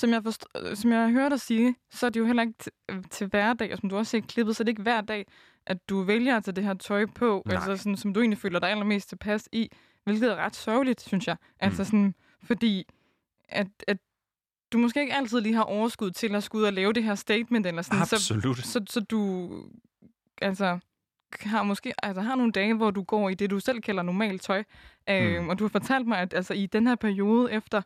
[SPEAKER 4] som jeg, forst- øh, som jeg hører dig sige, så er det jo heller ikke til, øh, til hverdag, og som du også ser klippet, så er det ikke hver dag, at du vælger at tage det her tøj på,
[SPEAKER 5] Nej.
[SPEAKER 4] altså sådan, som du egentlig føler dig allermest tilpas i, hvilket er ret sørgeligt, synes jeg. Altså
[SPEAKER 5] Mm.
[SPEAKER 4] sådan, fordi at, at du måske ikke altid lige har overskud til at skulle ud og lave det her statement, eller sådan, så,
[SPEAKER 5] Absolut.
[SPEAKER 4] så, så du altså har måske altså har nogle dage, hvor du går i det, du selv kalder normalt tøj. Øhm,
[SPEAKER 5] Mm.
[SPEAKER 4] Og du har fortalt mig, at altså, i den her periode efter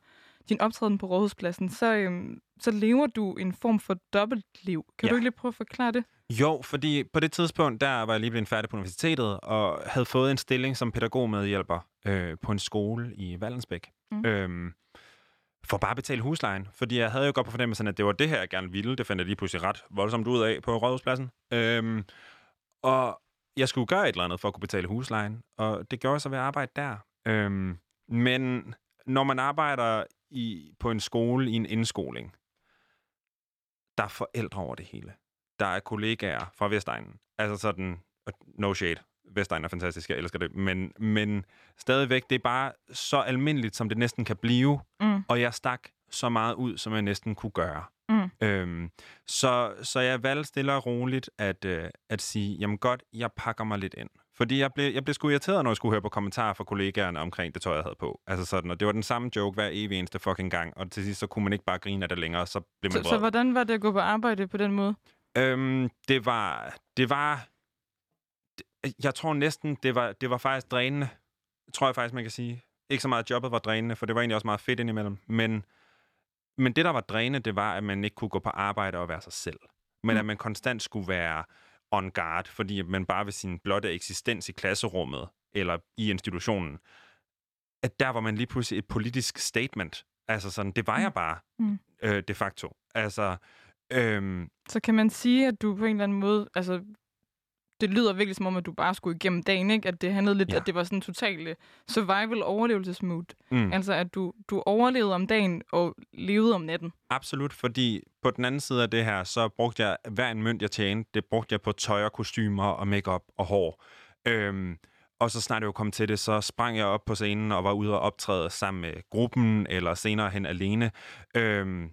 [SPEAKER 4] din optræden på Rådhuspladsen, så, øhm, så lever du en form for dobbeltliv. Kan
[SPEAKER 5] Ja.
[SPEAKER 4] du ikke lige prøve at forklare det?
[SPEAKER 5] Jo, fordi på det tidspunkt, der var jeg lige blevet færdig på universitetet, og havde fået en stilling som pædagogmedhjælper øh, på en skole i Vallensbæk. Mm. Øhm, for bare at betale huslejen. Fordi jeg havde jo godt på fornemmelsen, at det var det her, jeg gerne ville. Det fandt jeg lige pludselig ret voldsomt ud af på Rådhuspladsen. Øhm, og jeg skulle gøre et eller andet for at kunne betale huslejen, og det gjorde jeg så ved at arbejde der. Øhm, men når man arbejder i, på en skole i en indskoling, der er forældre over det hele. Der er kollegaer fra Vestegnen. Altså sådan, no shade. Vestegnen er fantastisk, jeg elsker det. Men, men stadigvæk, det er bare så almindeligt, som det næsten kan blive.
[SPEAKER 4] Mm.
[SPEAKER 5] Og jeg stak så meget ud, som jeg næsten kunne gøre.
[SPEAKER 4] Mm.
[SPEAKER 5] Øhm, så, så jeg valgte stille og roligt at, øh, at sige, jamen godt, jeg pakker mig lidt ind. Fordi jeg blev, jeg blev sgu irriteret, når jeg skulle høre på kommentarer fra kollegaerne omkring det tøj, jeg havde på. Altså sådan, og det var den samme joke hver evig eneste fucking gang. Og til sidst, så kunne man ikke bare grine af det længere, så blev man
[SPEAKER 4] Så,
[SPEAKER 5] vred.
[SPEAKER 4] så hvordan var det at gå på arbejde på den måde?
[SPEAKER 5] Øhm, det var... Det var... Jeg tror næsten, det var, det var faktisk drænende. Tror jeg faktisk, man kan sige. Ikke så meget, at jobbet var drænende, for det var egentlig også meget fedt indimellem. Men, men det, der var drænende, det var, at man ikke kunne gå på arbejde og være sig selv. Men
[SPEAKER 4] Mm.
[SPEAKER 5] at man konstant skulle være on guard, fordi man bare ved sin blotte eksistens i klasserummet eller i institutionen, at der var man lige pludselig et politisk statement. Altså sådan, det var jeg bare
[SPEAKER 4] Mm.
[SPEAKER 5] øh, de facto. Altså, øhm,
[SPEAKER 4] Så kan man sige, at du på en eller anden måde, altså det lyder virkelig som om, at du bare skulle igennem dagen, ikke? At det handlede lidt,
[SPEAKER 5] Ja.
[SPEAKER 4] at det var sådan en total survival overlevelsesmood.
[SPEAKER 5] mm.
[SPEAKER 4] Altså at du, du overlevede om dagen og levede om natten.
[SPEAKER 5] Absolut, fordi på den anden side af det her, så brugte jeg hver en mønt, jeg tjente, det brugte jeg på tøj og kostymer og makeup og hår. Øhm, og så snart jeg kom til det, så sprang jeg op på scenen og var ude og optræde sammen med gruppen, eller senere hen alene. Øhm,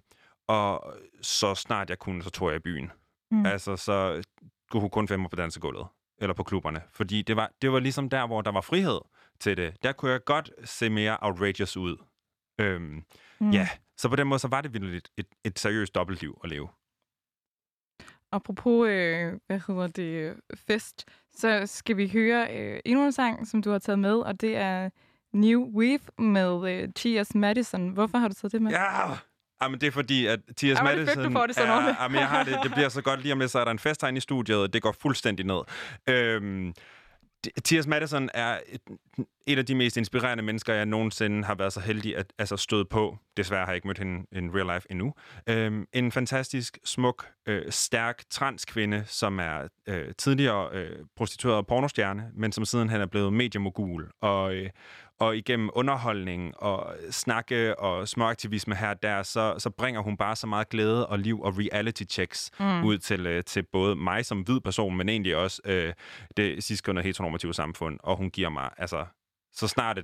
[SPEAKER 5] og så snart jeg kunne, så tog jeg i byen.
[SPEAKER 4] Mm.
[SPEAKER 5] Altså, så kunne kun finde mig på dansegulvet, eller på klubberne. Fordi det var, det var ligesom der, hvor der var frihed til det. Der kunne jeg godt se mere outrageous ud. Øhm,
[SPEAKER 4] Mm.
[SPEAKER 5] Ja, så på den måde, så var det virkelig et, et, et seriøst dobbeltliv at leve.
[SPEAKER 4] Apropos, øh, hvad hedder det, fest, så skal vi høre øh, endnu en sang, som du har taget med, og det er New Weave med øh, T.S. Madison. Hvorfor har du taget det med?
[SPEAKER 5] Ja! Jamen, det er fordi, at T.S. Madison...
[SPEAKER 4] fedt, du får det sådan
[SPEAKER 5] er, jamen, jeg har det, det bliver så godt lige om lidt, så er der en fest herinde i studiet, og det går fuldstændig ned. Øhm, T.S. Madison er et, et af de mest inspirerende mennesker, jeg nogensinde har været så heldig at altså, støde på. Desværre har jeg ikke mødt hende in real life endnu. Øhm, en fantastisk, smuk, øh, stærk transkvinde, som er øh, tidligere øh, prostitueret og pornostjerne, men som siden han er blevet mediemogul. Og, øh, og igennem underholdning og snakke og småaktivisme her og der, så, så bringer hun bare så meget glæde og liv og reality checks mm. ud til, øh, til både mig som hvid person, men egentlig også øh, det sidste heteronormative samfund. Og hun giver mig, altså, så snart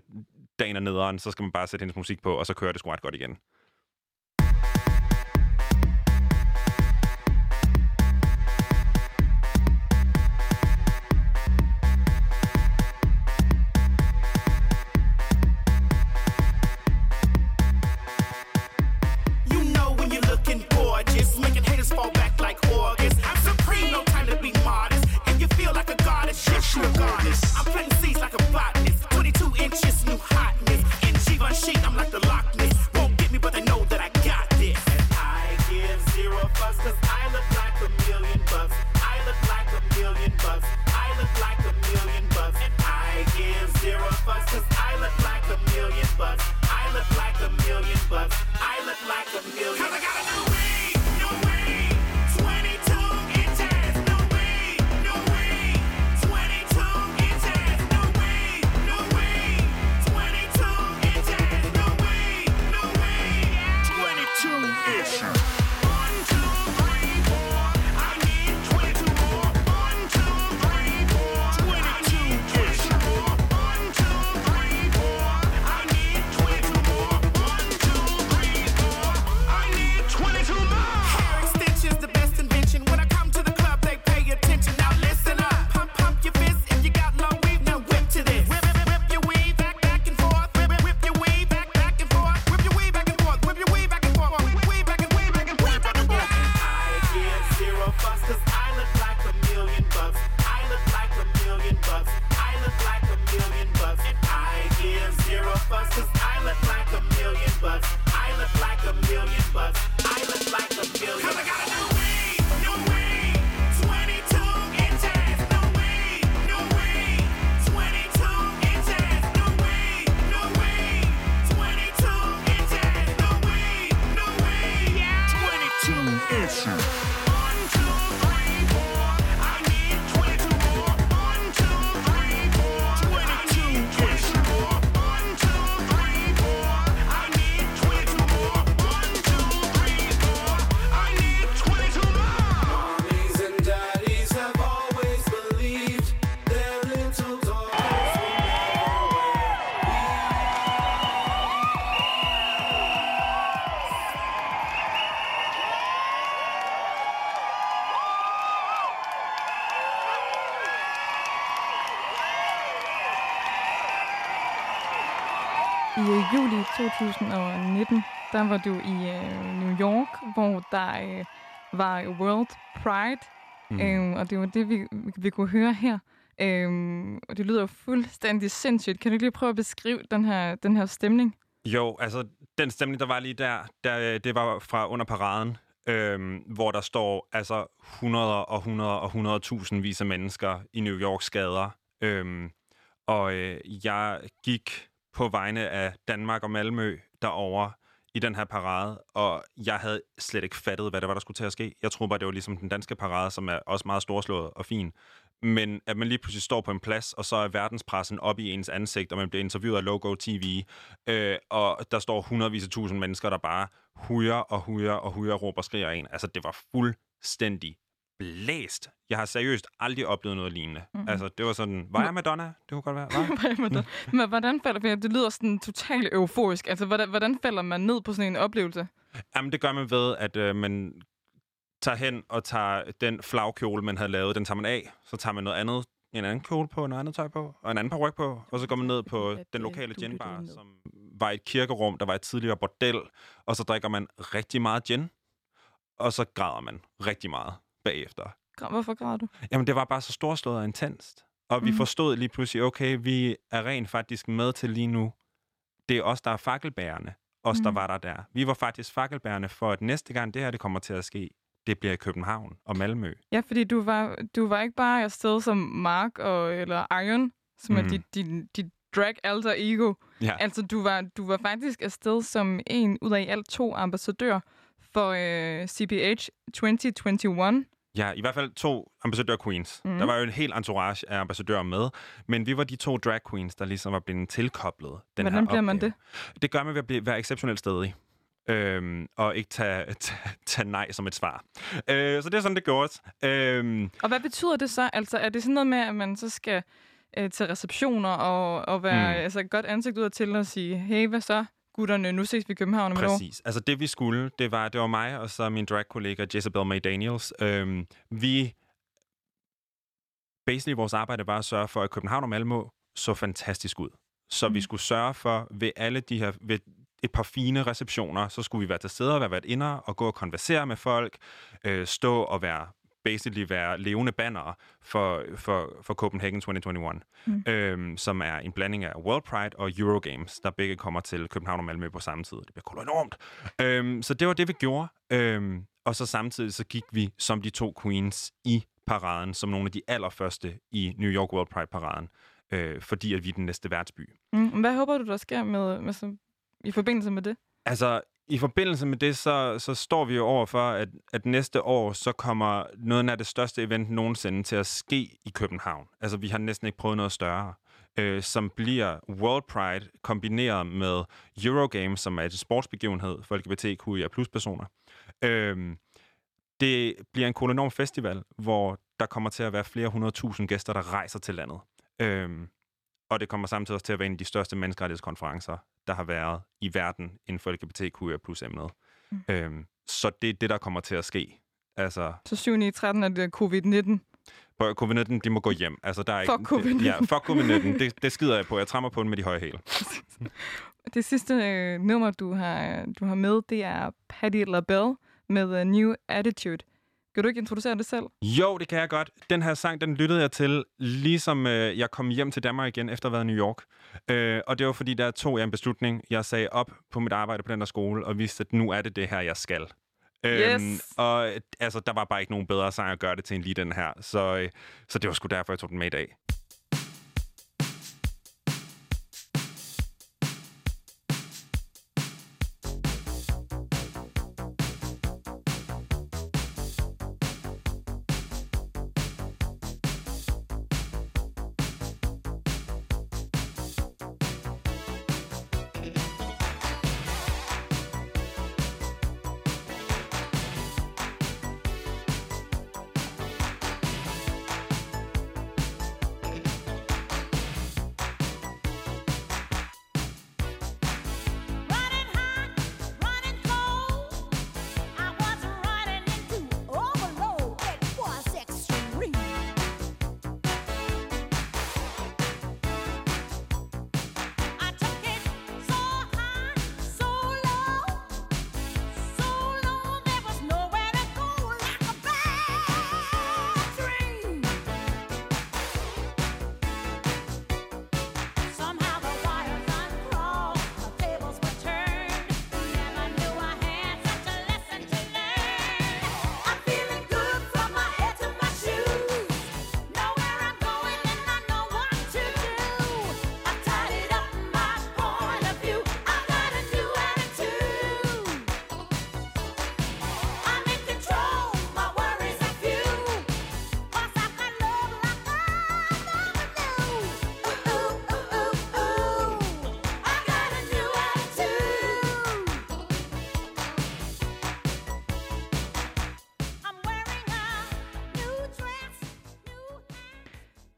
[SPEAKER 5] dagen er nederen, så skal man bare sætte hendes musik på, og så kører det sgu ret godt igen.
[SPEAKER 4] Der var du i øh, New York, hvor der øh, var World Pride,
[SPEAKER 5] Mm.
[SPEAKER 4] øhm, og det var det, vi, vi, kunne høre her. Øhm, og det lyder jo fuldstændig sindssygt. Kan du lige prøve at beskrive den her, den her stemning?
[SPEAKER 5] Jo, altså den stemning, der var lige der, der det var fra under paraden, øhm, hvor der står altså 100 og 100 og 100.000 vis af mennesker i New Yorks gader. Øhm, og øh, jeg gik på vegne af Danmark og Malmø derover i den her parade, og jeg havde slet ikke fattet, hvad det var, der skulle til at ske. Jeg troede bare, det var ligesom den danske parade, som er også meget storslået og fin. Men at man lige pludselig står på en plads, og så er verdenspressen op i ens ansigt, og man bliver interviewet af Logo TV, øh, og der står hundredvis af tusind mennesker, der bare hujer og hujer og hujer og råber og skriger en. Altså, det var fuldstændig blæst. Jeg har seriøst aldrig oplevet noget lignende.
[SPEAKER 4] Mhm.
[SPEAKER 5] Mm-hmm. Altså, det var sådan, var jeg Madonna? Det kunne godt være. Var?
[SPEAKER 4] Hvad med det? Men hvordan falder for Det lyder sådan totalt euforisk. Altså, hvordan, hvordan falder man ned på sådan en oplevelse?
[SPEAKER 5] Jamen, det gør man ved, at øh, man tager hen og tager den flagkjole, man havde lavet, den tager man af. Så tager man noget andet, en anden kjole på, noget andet tøj på, og en anden paryk på. Og så går man ned på den lokale ginbar, som var et kirkerum, der var et tidligere bordel. Og så drikker man rigtig meget gin, og så græder man rigtig meget bagefter.
[SPEAKER 4] Hvorfor græder du?
[SPEAKER 5] Jamen, det var bare så storslået og intenst. Og vi
[SPEAKER 4] Mhm.
[SPEAKER 5] forstod lige pludselig, okay, vi er rent faktisk med til lige nu. Det er os, der er fakkelbærende. Os, der
[SPEAKER 4] Mhm.
[SPEAKER 5] var der der. Vi var faktisk fakkelbærende for, at næste gang det her det kommer til at ske, det bliver i København og Malmø.
[SPEAKER 4] Ja, fordi du var, du var ikke bare afsted som Mark og, eller Iron, som mm. er
[SPEAKER 5] Mhm.
[SPEAKER 4] dit, dit, dit drag alter ego.
[SPEAKER 5] Ja.
[SPEAKER 4] Altså, du var, du var faktisk afsted som en ud af i alt to ambassadør for øh, CPH 2021.
[SPEAKER 5] Ja, i hvert fald to ambassadør queens. Mm. Der var jo en hel entourage af ambassadører med, men vi var de to drag queens, der ligesom var blevet tilkoblet den
[SPEAKER 4] Hvordan
[SPEAKER 5] her
[SPEAKER 4] bliver man
[SPEAKER 5] opgave. Det gør man ved at blive, være exceptionelt stedig. Øhm, og ikke tage, tage, tage nej som et svar. Øh, så det er sådan, det gjorde. Øhm,
[SPEAKER 4] Og hvad betyder det så? Altså, er det sådan noget med, at man så skal øh, til receptioner og, og være
[SPEAKER 5] Mm.
[SPEAKER 4] mm. altså, et godt ansigt ud til og sige, hey, hvad så, gutterne, nu ses vi i København om.
[SPEAKER 5] Præcis. Altså det vi skulle, det var, det var mig og så min drag-kollega Jezebel May Daniels. Øhm, vi... Basically, vores arbejde var at sørge for, at København og Malmø så fantastisk ud. Så mm. vi skulle sørge for, ved alle de her... Ved et par fine receptioner, så skulle vi være til stede og være været inder og gå og konversere med folk, øh, stå og være basically være levende bannere for, for, for Copenhagen 2021, mm. øhm, som er en blanding af World Pride og Eurogames, der begge kommer til København og Malmø på samme tid. Det bliver koldt enormt. Øhm, så det var det, vi gjorde. Øhm, og så samtidig så gik vi som de to queens i paraden, som nogle af de allerførste i New York World Pride-paraden, øh, fordi at vi er den næste værtsby.
[SPEAKER 4] Mm. Hvad håber du, der sker med, med så, i forbindelse med det?
[SPEAKER 5] Altså, i forbindelse med det, så, så står vi jo over for, at, at næste år, så kommer noget af det største event nogensinde til at ske i København. Altså, vi har næsten ikke prøvet noget større. Øh, som bliver World Pride kombineret med Eurogames, som er et sportsbegivenhed for LGBTQIA plus personer. Øh, det bliver en kolonorm festival, hvor der kommer til at være flere hundredtusind gæster, der rejser til landet. Øh, og det kommer samtidig også til at være en af de største menneskerettighedskonferencer, der har været i verden inden for LGBTQIA plus emnet. Mm. Øhm, så det er det, der kommer til at ske. Altså,
[SPEAKER 4] Så 7. i 13 er det covid-19.
[SPEAKER 5] på covid-19, de må gå hjem. Altså, der er
[SPEAKER 4] Fuck
[SPEAKER 5] ikke,
[SPEAKER 4] covid-19.
[SPEAKER 5] Det, ja, fuck covid-19. Det, det skider jeg på. Jeg trammer på den med de høje hæle.
[SPEAKER 4] Det sidste øh, nummer, du har, du har med, det er Patti LaBelle med uh, New Attitude. Kan du ikke introducere det selv?
[SPEAKER 9] Jo, det kan jeg godt. Den her sang, den lyttede jeg til, ligesom øh, jeg kom hjem til Danmark igen, efter at have været i New York. Øh, og det var fordi, der tog jeg en beslutning. Jeg sagde op på mit arbejde på den der skole, og vidste, at nu er det det her, jeg skal.
[SPEAKER 4] Yes.
[SPEAKER 9] og øh, altså, der var bare ikke nogen bedre sang at gøre det til end lige den her. Så, øh, så det var sgu derfor, jeg tog den med i dag.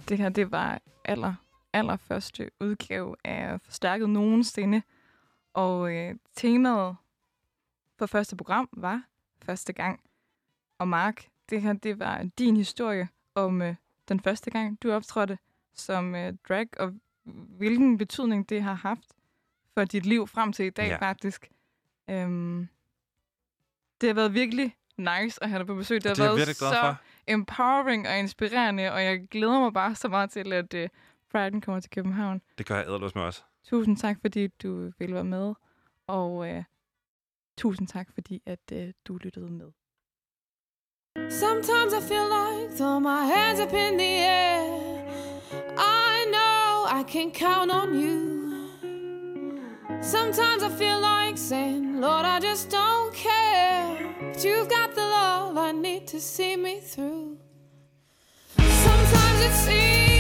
[SPEAKER 4] Det her, det var aller, aller første udgave af Forstærket nogensinde. Og øh, temaet for første program var første gang. Og Mark, det her, det var din historie om øh, den første gang, du optrådte som øh, drag, og hvilken betydning det har haft for dit liv frem til i dag,
[SPEAKER 9] Ja.
[SPEAKER 4] faktisk. Øhm, det har været virkelig nice at have dig på besøg. Det har
[SPEAKER 9] Det jeg
[SPEAKER 4] været så
[SPEAKER 9] for.
[SPEAKER 4] Empowering og inspirerende, og jeg glæder mig bare så meget til, at uh, Priden kommer til København.
[SPEAKER 9] Det gør jeg æderløs med os.
[SPEAKER 4] Tusind tak, fordi du ville være med, og uh, tusind tak, fordi at uh, du lyttede med.
[SPEAKER 10] Sometimes I feel like throw my hands up in the air. I know I can count on you. Sometimes I feel like saying, Lord, I just don't care. But you've got the love I need to see me through. Sometimes it seems